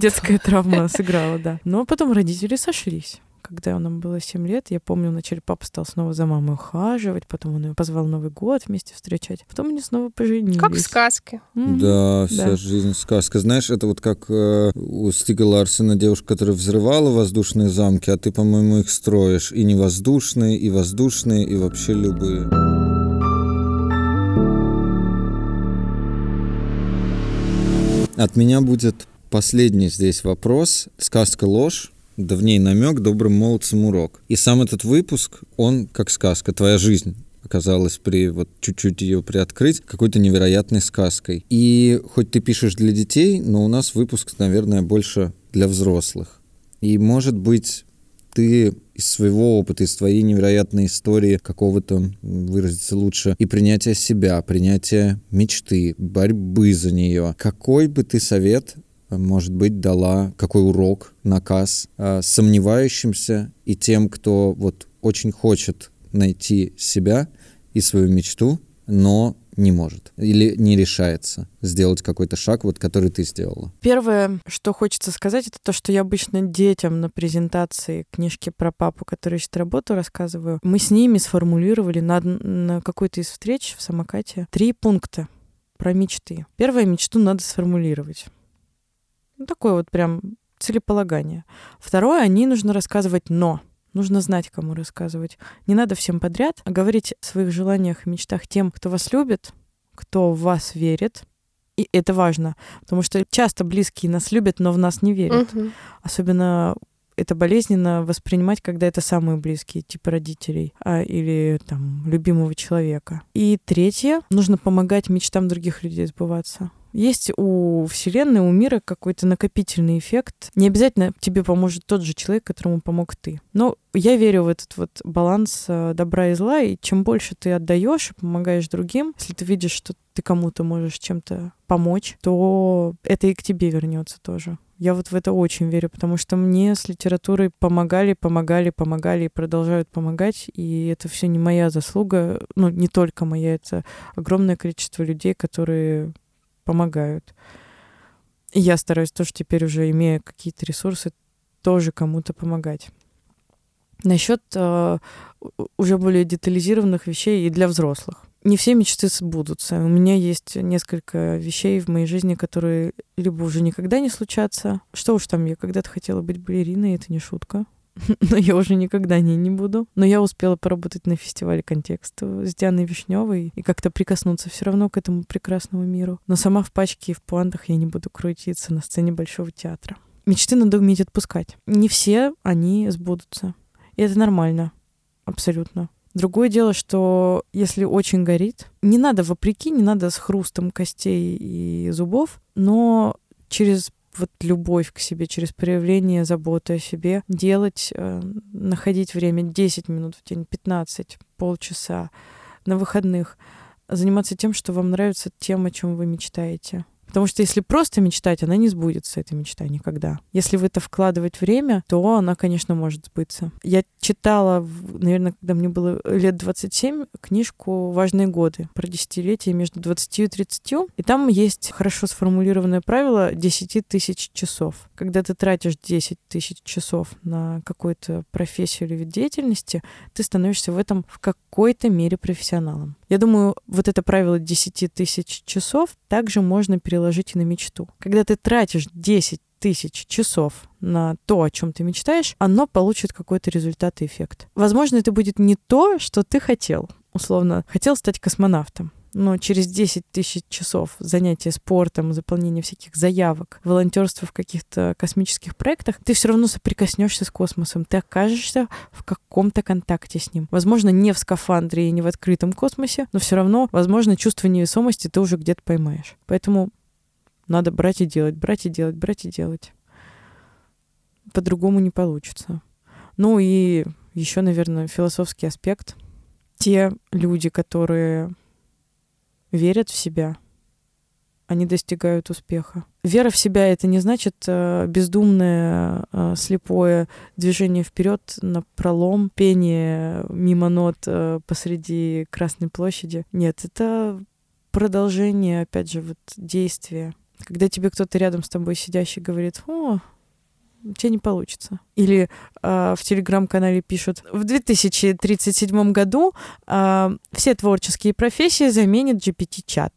Детская травма сыграла, да. Но потом родители сошлись когда нам было 7 лет, я помню, вначале папа стал снова за мамой ухаживать, потом он ее позвал Новый год вместе встречать, потом они снова поженились. Как в сказке. Mm-hmm. Да, вся да. жизнь сказка. Знаешь, это вот как э, у Стига Ларсена девушка, которая взрывала воздушные замки, а ты, по-моему, их строишь. И не воздушные, и воздушные, и вообще любые. От меня будет последний здесь вопрос. Сказка ложь да в ней намек добрым молодцам урок. И сам этот выпуск, он как сказка, твоя жизнь оказалась при вот чуть-чуть ее приоткрыть какой-то невероятной сказкой. И хоть ты пишешь для детей, но у нас выпуск, наверное, больше для взрослых. И, может быть, ты из своего опыта, из твоей невероятной истории какого-то, выразиться лучше, и принятия себя, принятия мечты, борьбы за нее. Какой бы ты совет может быть, дала какой урок, наказ э, сомневающимся и тем, кто вот очень хочет найти себя и свою мечту, но не может или не решается сделать какой-то шаг, вот который ты сделала? Первое, что хочется сказать, это то, что я обычно детям на презентации книжки про папу, который ищет работу, рассказываю. Мы с ними сформулировали на, на какой-то из встреч в самокате три пункта про мечты. Первое, мечту надо сформулировать. Ну, такое вот прям целеполагание. Второе, о ней нужно рассказывать «но». Нужно знать, кому рассказывать. Не надо всем подряд, а говорить о своих желаниях и мечтах тем, кто вас любит, кто в вас верит. И это важно, потому что часто близкие нас любят, но в нас не верят. Угу. Особенно это болезненно воспринимать, когда это самые близкие, типа родителей а, или там любимого человека. И третье, нужно помогать мечтам других людей сбываться. Есть у Вселенной, у мира какой-то накопительный эффект. Не обязательно тебе поможет тот же человек, которому помог ты. Но я верю в этот вот баланс э, добра и зла, и чем больше ты отдаешь и помогаешь другим, если ты видишь, что ты кому-то можешь чем-то помочь, то это и к тебе вернется тоже. Я вот в это очень верю, потому что мне с литературой помогали, помогали, помогали и продолжают помогать. И это все не моя заслуга, ну, не только моя, это огромное количество людей, которые помогают. И я стараюсь тоже теперь уже, имея какие-то ресурсы, тоже кому-то помогать. Насчет э, уже более детализированных вещей и для взрослых. Не все мечты сбудутся. У меня есть несколько вещей в моей жизни, которые либо уже никогда не случатся. Что уж там, я когда-то хотела быть балериной, это не шутка. но я уже никогда не, не буду. Но я успела поработать на фестивале «Контекст» с Дианой Вишневой и как-то прикоснуться все равно к этому прекрасному миру. Но сама в пачке и в пуантах я не буду крутиться на сцене Большого театра. Мечты надо уметь отпускать. Не все они сбудутся. И это нормально. Абсолютно. Другое дело, что если очень горит, не надо вопреки, не надо с хрустом костей и зубов, но через вот любовь к себе, через проявление заботы о себе, делать, э, находить время 10 минут в день, 15, полчаса на выходных, заниматься тем, что вам нравится, тем, о чем вы мечтаете. Потому что если просто мечтать, она не сбудется, эта мечта никогда. Если в это вкладывать время, то она, конечно, может сбыться. Я читала, наверное, когда мне было лет 27, книжку «Важные годы» про десятилетия между 20 и 30. И там есть хорошо сформулированное правило 10 тысяч часов. Когда ты тратишь 10 тысяч часов на какую-то профессию или вид деятельности, ты становишься в этом в какой-то мере профессионалом. Я думаю, вот это правило 10 тысяч часов также можно переложить и на мечту. Когда ты тратишь 10 тысяч часов на то, о чем ты мечтаешь, оно получит какой-то результат и эффект. Возможно, это будет не то, что ты хотел. Условно, хотел стать космонавтом но через 10 тысяч часов занятия спортом, заполнения всяких заявок, волонтерства в каких-то космических проектах, ты все равно соприкоснешься с космосом, ты окажешься в каком-то контакте с ним. Возможно, не в скафандре и не в открытом космосе, но все равно, возможно, чувство невесомости ты уже где-то поймаешь. Поэтому надо брать и делать, брать и делать, брать и делать. По-другому не получится. Ну и еще, наверное, философский аспект. Те люди, которые верят в себя, они достигают успеха. Вера в себя это не значит э, бездумное, э, слепое движение вперед на пролом, пение мимо нот э, посреди Красной площади. Нет, это продолжение, опять же, вот действия. Когда тебе кто-то рядом с тобой сидящий говорит, о, у тебя не получится. Или э, в телеграм-канале пишут, в 2037 году э, все творческие профессии заменит GPT-чат.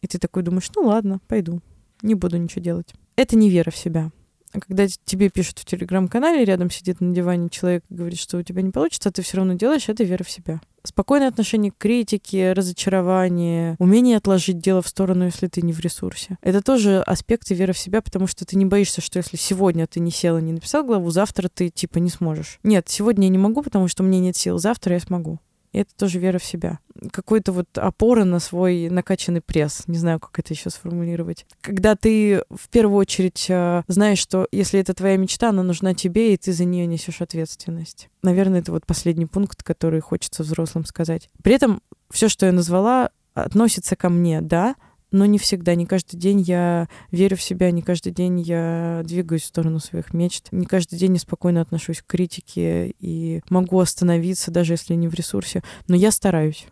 И ты такой думаешь, ну ладно, пойду, не буду ничего делать. Это не вера в себя. А когда тебе пишут в телеграм-канале, рядом сидит на диване человек и говорит, что у тебя не получится, а ты все равно делаешь, это вера в себя. Спокойное отношение к критике, разочарование, умение отложить дело в сторону, если ты не в ресурсе. Это тоже аспекты веры в себя, потому что ты не боишься, что если сегодня ты не села, не написал главу, завтра ты типа не сможешь. Нет, сегодня я не могу, потому что у меня нет сил, завтра я смогу. И это тоже вера в себя. Какой-то вот опора на свой накачанный пресс. Не знаю, как это еще сформулировать. Когда ты в первую очередь э, знаешь, что если это твоя мечта, она нужна тебе, и ты за нее несешь ответственность. Наверное, это вот последний пункт, который хочется взрослым сказать. При этом все, что я назвала, относится ко мне, да, но не всегда, не каждый день я верю в себя, не каждый день я двигаюсь в сторону своих мечт, не каждый день я спокойно отношусь к критике и могу остановиться, даже если не в ресурсе, но я стараюсь.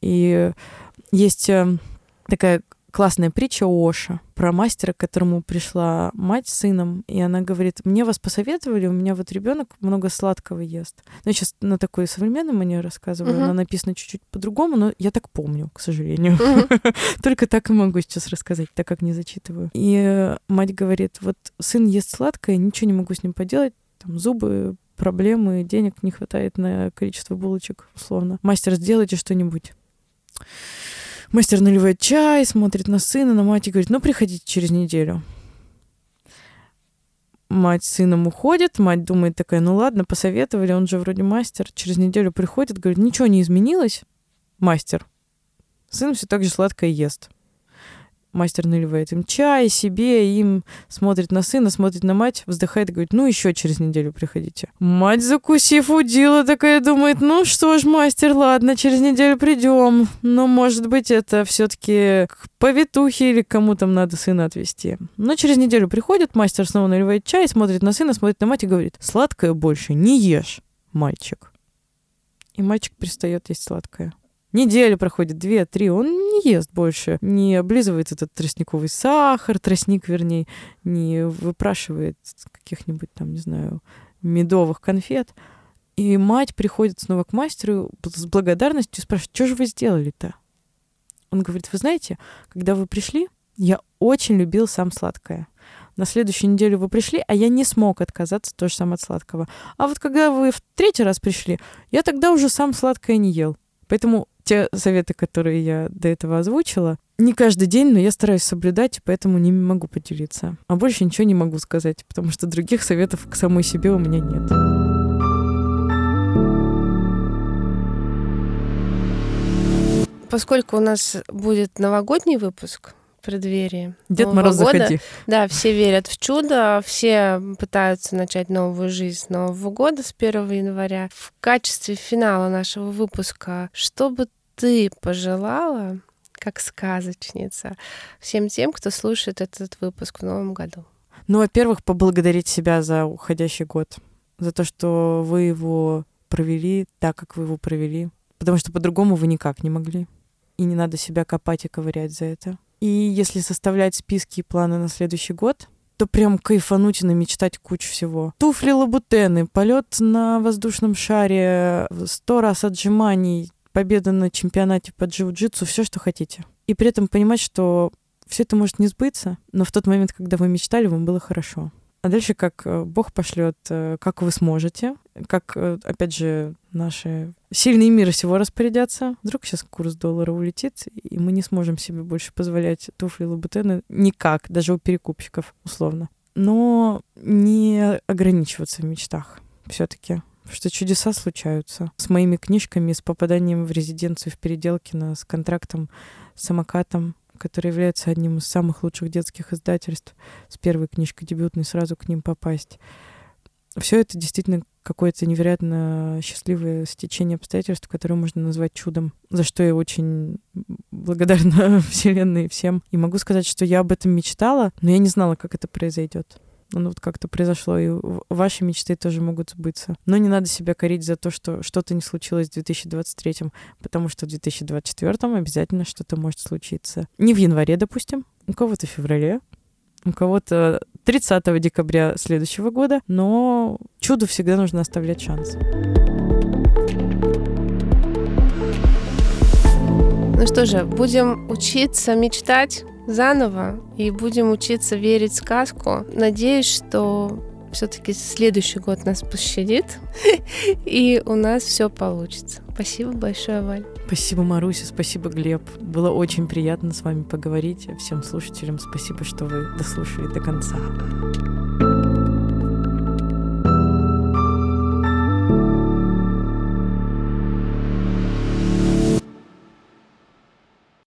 И есть э, такая классная притча Оша про мастера, к которому пришла мать с сыном, и она говорит, мне вас посоветовали, у меня вот ребенок много сладкого ест. Ну, я сейчас на такой современной манере рассказываю, uh-huh. она написана чуть-чуть по-другому, но я так помню, к сожалению. Uh-huh. Только так и могу сейчас рассказать, так как не зачитываю. И мать говорит, вот сын ест сладкое, ничего не могу с ним поделать, там зубы проблемы, денег не хватает на количество булочек, условно. Мастер, сделайте что-нибудь. Мастер наливает чай, смотрит на сына, на мать и говорит, ну, приходите через неделю. Мать с сыном уходит, мать думает такая, ну ладно, посоветовали, он же вроде мастер. Через неделю приходит, говорит, ничего не изменилось, мастер. Сын все так же сладко ест. Мастер наливает им чай, себе, им смотрит на сына, смотрит на мать, вздыхает и говорит, ну еще через неделю приходите. Мать, закусив удила, такая думает, ну что ж, мастер, ладно, через неделю придем. Но, может быть, это все-таки к повитухе или кому там надо сына отвезти. Но через неделю приходит, мастер снова наливает чай, смотрит на сына, смотрит на мать и говорит, сладкое больше не ешь, мальчик. И мальчик перестает есть сладкое. Неделя проходит, две, три, он не ест больше, не облизывает этот тростниковый сахар, тростник, вернее, не выпрашивает каких-нибудь там, не знаю, медовых конфет. И мать приходит снова к мастеру с благодарностью и спрашивает, что же вы сделали-то? Он говорит, вы знаете, когда вы пришли, я очень любил сам сладкое. На следующую неделю вы пришли, а я не смог отказаться тоже сам от сладкого. А вот когда вы в третий раз пришли, я тогда уже сам сладкое не ел. Поэтому те советы, которые я до этого озвучила, не каждый день, но я стараюсь соблюдать, поэтому не могу поделиться. А больше ничего не могу сказать, потому что других советов к самой себе у меня нет. Поскольку у нас будет новогодний выпуск, преддверии. Дед Нового Мороз, года. заходи. Да, все верят в чудо, все пытаются начать новую жизнь с Нового года, с 1 января. В качестве финала нашего выпуска, что бы ты пожелала, как сказочница, всем тем, кто слушает этот выпуск в новом году? Ну, во-первых, поблагодарить себя за уходящий год, за то, что вы его провели так, как вы его провели, потому что по-другому вы никак не могли. И не надо себя копать и ковырять за это. И если составлять списки и планы на следующий год, то прям кайфануть и намечтать кучу всего. Туфли лабутены, полет на воздушном шаре, сто раз отжиманий, победа на чемпионате по джиу-джитсу, все, что хотите. И при этом понимать, что все это может не сбыться, но в тот момент, когда вы мечтали, вам было хорошо. А дальше как э, Бог пошлет, э, как вы сможете, как, э, опять же, наши сильные мира всего распорядятся. Вдруг сейчас курс доллара улетит, и мы не сможем себе больше позволять туфли Лабутены никак, даже у перекупщиков, условно. Но не ограничиваться в мечтах все таки что чудеса случаются. С моими книжками, с попаданием в резиденцию в Переделкино, с контрактом с самокатом, который является одним из самых лучших детских издательств, с первой книжкой дебютной сразу к ним попасть. Все это действительно какое-то невероятно счастливое стечение обстоятельств, которое можно назвать чудом, за что я очень благодарна Вселенной и всем. И могу сказать, что я об этом мечтала, но я не знала, как это произойдет оно вот как-то произошло, и ваши мечты тоже могут сбыться. Но не надо себя корить за то, что что-то не случилось в 2023, потому что в 2024 обязательно что-то может случиться. Не в январе, допустим, у кого-то в феврале, у кого-то 30 декабря следующего года, но чуду всегда нужно оставлять шанс. Ну что же, будем учиться мечтать заново и будем учиться верить в сказку. Надеюсь, что все-таки следующий год нас пощадит, и у нас все получится. Спасибо большое, Валь. Спасибо, Маруся, спасибо, Глеб. Было очень приятно с вами поговорить. Всем слушателям спасибо, что вы дослушали до конца.